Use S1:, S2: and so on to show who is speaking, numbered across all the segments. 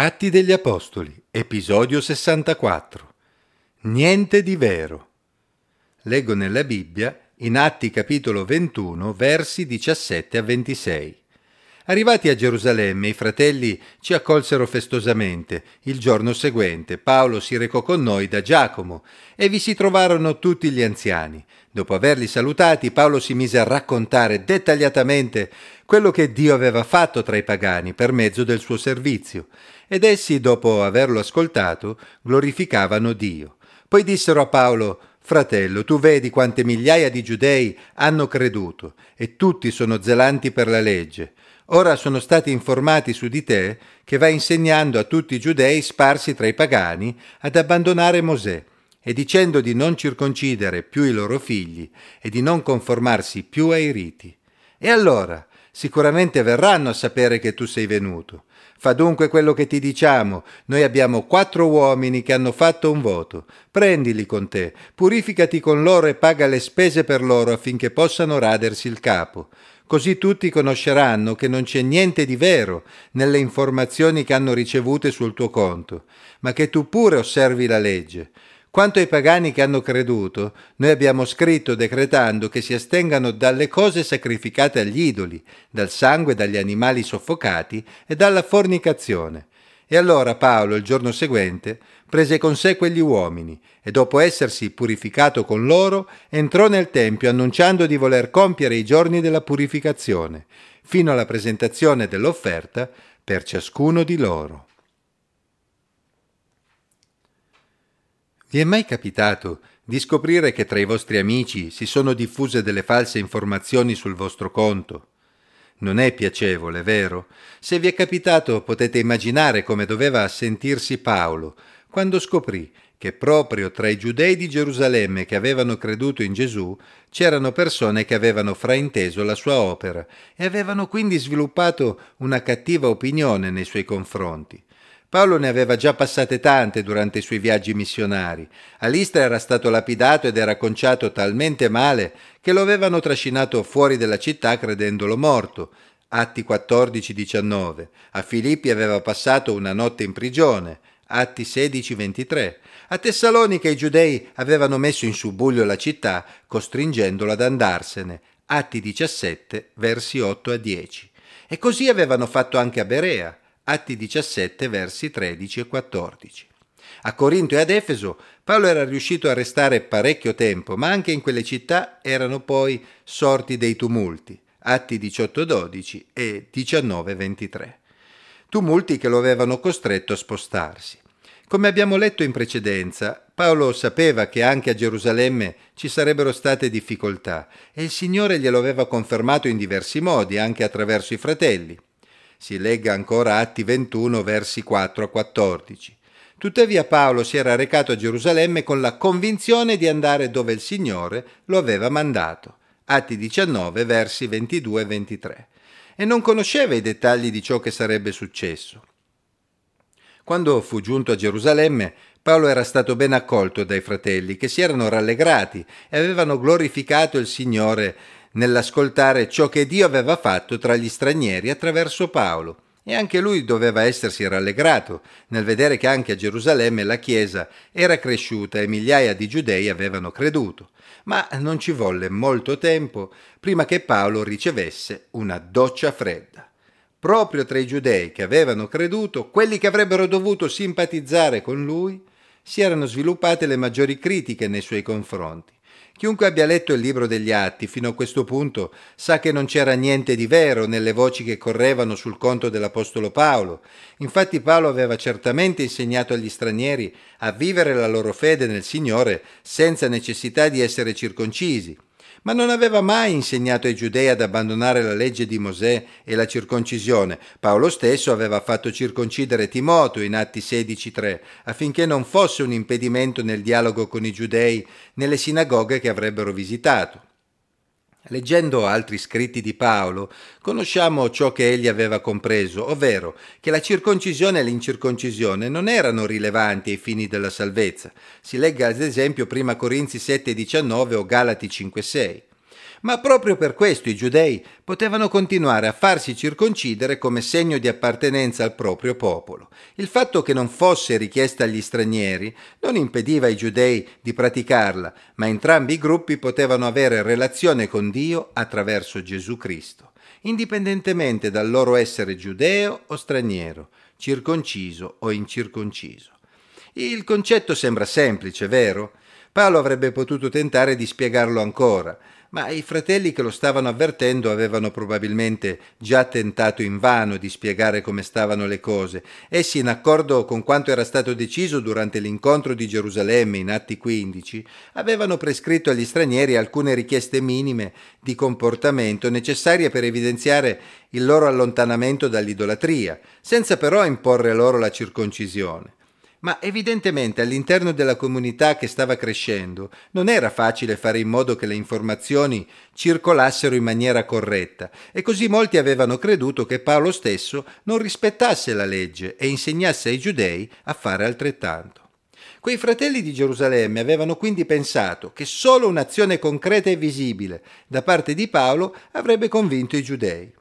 S1: Atti degli Apostoli, episodio 64. Niente di vero. Leggo nella Bibbia, in Atti capitolo 21, versi 17 a 26. Arrivati a Gerusalemme, i fratelli ci accolsero festosamente. Il giorno seguente Paolo si recò con noi da Giacomo e vi si trovarono tutti gli anziani. Dopo averli salutati, Paolo si mise a raccontare dettagliatamente quello che Dio aveva fatto tra i pagani per mezzo del suo servizio, ed essi, dopo averlo ascoltato, glorificavano Dio. Poi dissero a Paolo Fratello, tu vedi quante migliaia di giudei hanno creduto, e tutti sono zelanti per la legge. Ora sono stati informati su di te che vai insegnando a tutti i giudei sparsi tra i pagani ad abbandonare Mosè e dicendo di non circoncidere più i loro figli e di non conformarsi più ai riti. E allora sicuramente verranno a sapere che tu sei venuto. Fa dunque quello che ti diciamo. Noi abbiamo quattro uomini che hanno fatto un voto. Prendili con te, purificati con loro e paga le spese per loro affinché possano radersi il capo. Così tutti conosceranno che non c'è niente di vero nelle informazioni che hanno ricevute sul tuo conto, ma che tu pure osservi la legge. Quanto ai pagani che hanno creduto, noi abbiamo scritto decretando che si astengano dalle cose sacrificate agli idoli, dal sangue dagli animali soffocati e dalla fornicazione. E allora Paolo, il giorno seguente, prese con sé quegli uomini e dopo essersi purificato con loro, entrò nel Tempio annunciando di voler compiere i giorni della purificazione, fino alla presentazione dell'offerta per ciascuno di loro. Vi è mai capitato di scoprire che tra i vostri amici si sono diffuse delle false informazioni sul vostro conto? Non è piacevole, vero? Se vi è capitato potete immaginare come doveva sentirsi Paolo quando scoprì che proprio tra i giudei di Gerusalemme che avevano creduto in Gesù c'erano persone che avevano frainteso la sua opera e avevano quindi sviluppato una cattiva opinione nei suoi confronti. Paolo ne aveva già passate tante durante i suoi viaggi missionari. A Listra era stato lapidato ed era conciato talmente male che lo avevano trascinato fuori della città credendolo morto. Atti 14-19. A Filippi aveva passato una notte in prigione. Atti 16-23. A Tessalonica i giudei avevano messo in subbuglio la città, costringendolo ad andarsene. Atti 17, versi 8 a 10. E così avevano fatto anche a Berea. Atti 17, versi 13 e 14. A Corinto e ad Efeso Paolo era riuscito a restare parecchio tempo, ma anche in quelle città erano poi sorti dei tumulti. Atti 18-12 e 19-23. Tumulti che lo avevano costretto a spostarsi. Come abbiamo letto in precedenza, Paolo sapeva che anche a Gerusalemme ci sarebbero state difficoltà e il Signore glielo aveva confermato in diversi modi, anche attraverso i fratelli. Si legga ancora Atti 21 versi 4 a 14. Tuttavia Paolo si era recato a Gerusalemme con la convinzione di andare dove il Signore lo aveva mandato. Atti 19 versi 22 e 23. E non conosceva i dettagli di ciò che sarebbe successo. Quando fu giunto a Gerusalemme, Paolo era stato ben accolto dai fratelli, che si erano rallegrati e avevano glorificato il Signore nell'ascoltare ciò che Dio aveva fatto tra gli stranieri attraverso Paolo. E anche lui doveva essersi rallegrato nel vedere che anche a Gerusalemme la Chiesa era cresciuta e migliaia di giudei avevano creduto. Ma non ci volle molto tempo prima che Paolo ricevesse una doccia fredda. Proprio tra i giudei che avevano creduto, quelli che avrebbero dovuto simpatizzare con lui, si erano sviluppate le maggiori critiche nei suoi confronti. Chiunque abbia letto il libro degli Atti fino a questo punto sa che non c'era niente di vero nelle voci che correvano sul conto dell'Apostolo Paolo. Infatti Paolo aveva certamente insegnato agli stranieri a vivere la loro fede nel Signore senza necessità di essere circoncisi ma non aveva mai insegnato ai giudei ad abbandonare la legge di Mosè e la circoncisione. Paolo stesso aveva fatto circoncidere Timoteo in Atti 16.3 affinché non fosse un impedimento nel dialogo con i giudei nelle sinagoghe che avrebbero visitato. Leggendo altri scritti di Paolo, conosciamo ciò che egli aveva compreso, ovvero che la circoncisione e l'incirconcisione non erano rilevanti ai fini della salvezza. Si legga ad esempio 1 Corinzi 7,19 o Galati 5,6. Ma proprio per questo i giudei potevano continuare a farsi circoncidere come segno di appartenenza al proprio popolo. Il fatto che non fosse richiesta agli stranieri non impediva ai giudei di praticarla, ma entrambi i gruppi potevano avere relazione con Dio attraverso Gesù Cristo, indipendentemente dal loro essere giudeo o straniero, circonciso o incirconciso. Il concetto sembra semplice, vero? Paolo avrebbe potuto tentare di spiegarlo ancora, ma i fratelli che lo stavano avvertendo avevano probabilmente già tentato invano di spiegare come stavano le cose. Essi, in accordo con quanto era stato deciso durante l'incontro di Gerusalemme in Atti 15, avevano prescritto agli stranieri alcune richieste minime di comportamento necessarie per evidenziare il loro allontanamento dall'idolatria, senza però imporre loro la circoncisione. Ma evidentemente all'interno della comunità che stava crescendo non era facile fare in modo che le informazioni circolassero in maniera corretta e così molti avevano creduto che Paolo stesso non rispettasse la legge e insegnasse ai giudei a fare altrettanto. Quei fratelli di Gerusalemme avevano quindi pensato che solo un'azione concreta e visibile da parte di Paolo avrebbe convinto i giudei.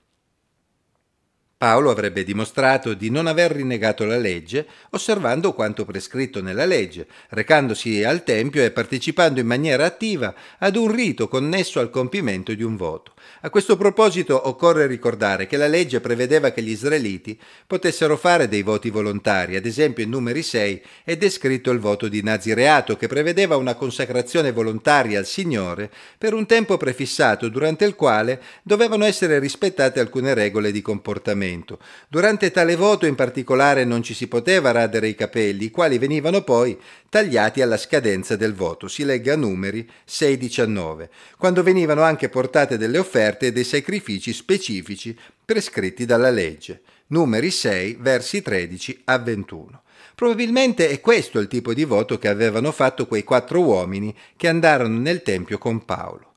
S1: Paolo avrebbe dimostrato di non aver rinnegato la legge, osservando quanto prescritto nella legge, recandosi al Tempio e partecipando in maniera attiva ad un rito connesso al compimento di un voto. A questo proposito occorre ricordare che la legge prevedeva che gli israeliti potessero fare dei voti volontari, ad esempio in numeri 6 è descritto il voto di Nazireato che prevedeva una consacrazione volontaria al Signore per un tempo prefissato durante il quale dovevano essere rispettate alcune regole di comportamento Parlamento. Durante tale voto in particolare non ci si poteva radere i capelli, i quali venivano poi tagliati alla scadenza del voto, si legga numeri 6-19, quando venivano anche portate delle offerte e dei sacrifici specifici prescritti dalla legge. Numeri 6, versi 13 a 21. Probabilmente è questo il tipo di voto che avevano fatto quei quattro uomini che andarono nel Tempio con Paolo.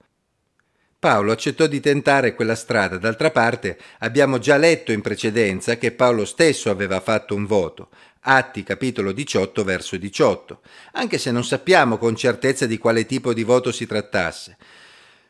S1: Paolo accettò di tentare quella strada, d'altra parte abbiamo già letto in precedenza che Paolo stesso aveva fatto un voto, Atti capitolo 18 verso 18, anche se non sappiamo con certezza di quale tipo di voto si trattasse.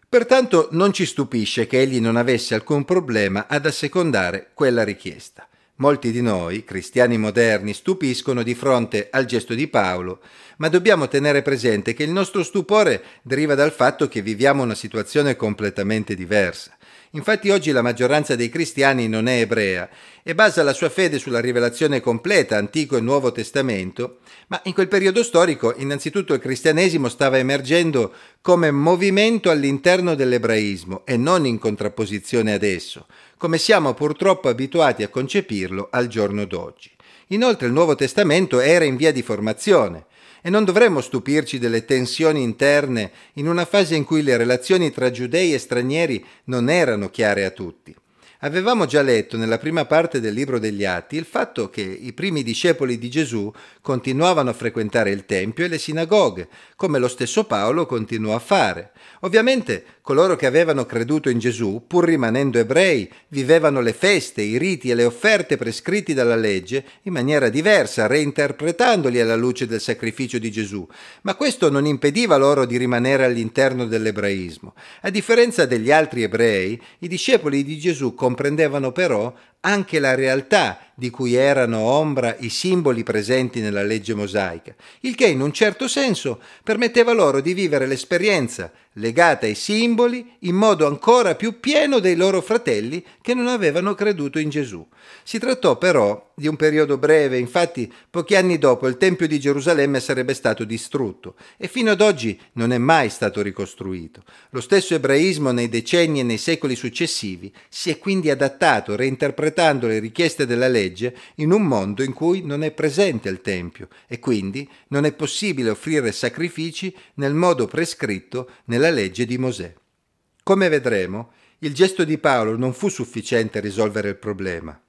S1: Pertanto non ci stupisce che egli non avesse alcun problema ad assecondare quella richiesta. Molti di noi, cristiani moderni, stupiscono di fronte al gesto di Paolo, ma dobbiamo tenere presente che il nostro stupore deriva dal fatto che viviamo una situazione completamente diversa. Infatti oggi la maggioranza dei cristiani non è ebrea e basa la sua fede sulla rivelazione completa, Antico e Nuovo Testamento, ma in quel periodo storico innanzitutto il cristianesimo stava emergendo come movimento all'interno dell'ebraismo e non in contrapposizione ad esso, come siamo purtroppo abituati a concepirlo al giorno d'oggi. Inoltre il Nuovo Testamento era in via di formazione e non dovremmo stupirci delle tensioni interne in una fase in cui le relazioni tra giudei e stranieri non erano chiare a tutti. Avevamo già letto nella prima parte del libro degli Atti il fatto che i primi discepoli di Gesù continuavano a frequentare il Tempio e le sinagoghe, come lo stesso Paolo continuò a fare. Ovviamente coloro che avevano creduto in Gesù, pur rimanendo ebrei, vivevano le feste, i riti e le offerte prescritti dalla legge in maniera diversa, reinterpretandoli alla luce del sacrificio di Gesù, ma questo non impediva loro di rimanere all'interno dell'ebraismo. A differenza degli altri ebrei, i discepoli di Gesù comprendevano però anche la realtà di cui erano ombra i simboli presenti nella legge mosaica, il che in un certo senso permetteva loro di vivere l'esperienza legata ai simboli in modo ancora più pieno dei loro fratelli che non avevano creduto in Gesù. Si trattò però di un periodo breve, infatti pochi anni dopo il Tempio di Gerusalemme sarebbe stato distrutto e fino ad oggi non è mai stato ricostruito. Lo stesso ebraismo nei decenni e nei secoli successivi si è quindi adattato reinterpretando le richieste della legge in un mondo in cui non è presente il Tempio e quindi non è possibile offrire sacrifici nel modo prescritto nella legge di Mosè. Come vedremo, il gesto di Paolo non fu sufficiente a risolvere il problema.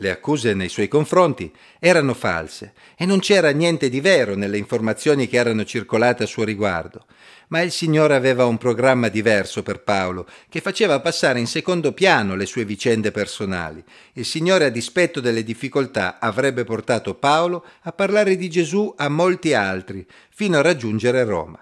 S1: Le accuse nei suoi confronti erano false e non c'era niente di vero nelle informazioni che erano circolate a suo riguardo, ma il Signore aveva un programma diverso per Paolo, che faceva passare in secondo piano le sue vicende personali. Il Signore, a dispetto delle difficoltà, avrebbe portato Paolo a parlare di Gesù a molti altri, fino a raggiungere Roma.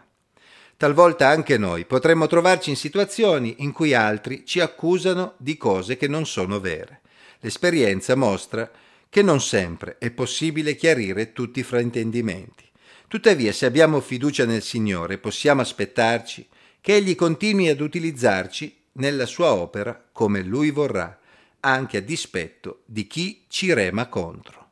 S1: Talvolta anche noi potremmo trovarci in situazioni in cui altri ci accusano di cose che non sono vere. L'esperienza mostra che non sempre è possibile chiarire tutti i fraintendimenti. Tuttavia, se abbiamo fiducia nel Signore, possiamo aspettarci che Egli continui ad utilizzarci nella sua opera come Lui vorrà, anche a dispetto di chi ci rema contro.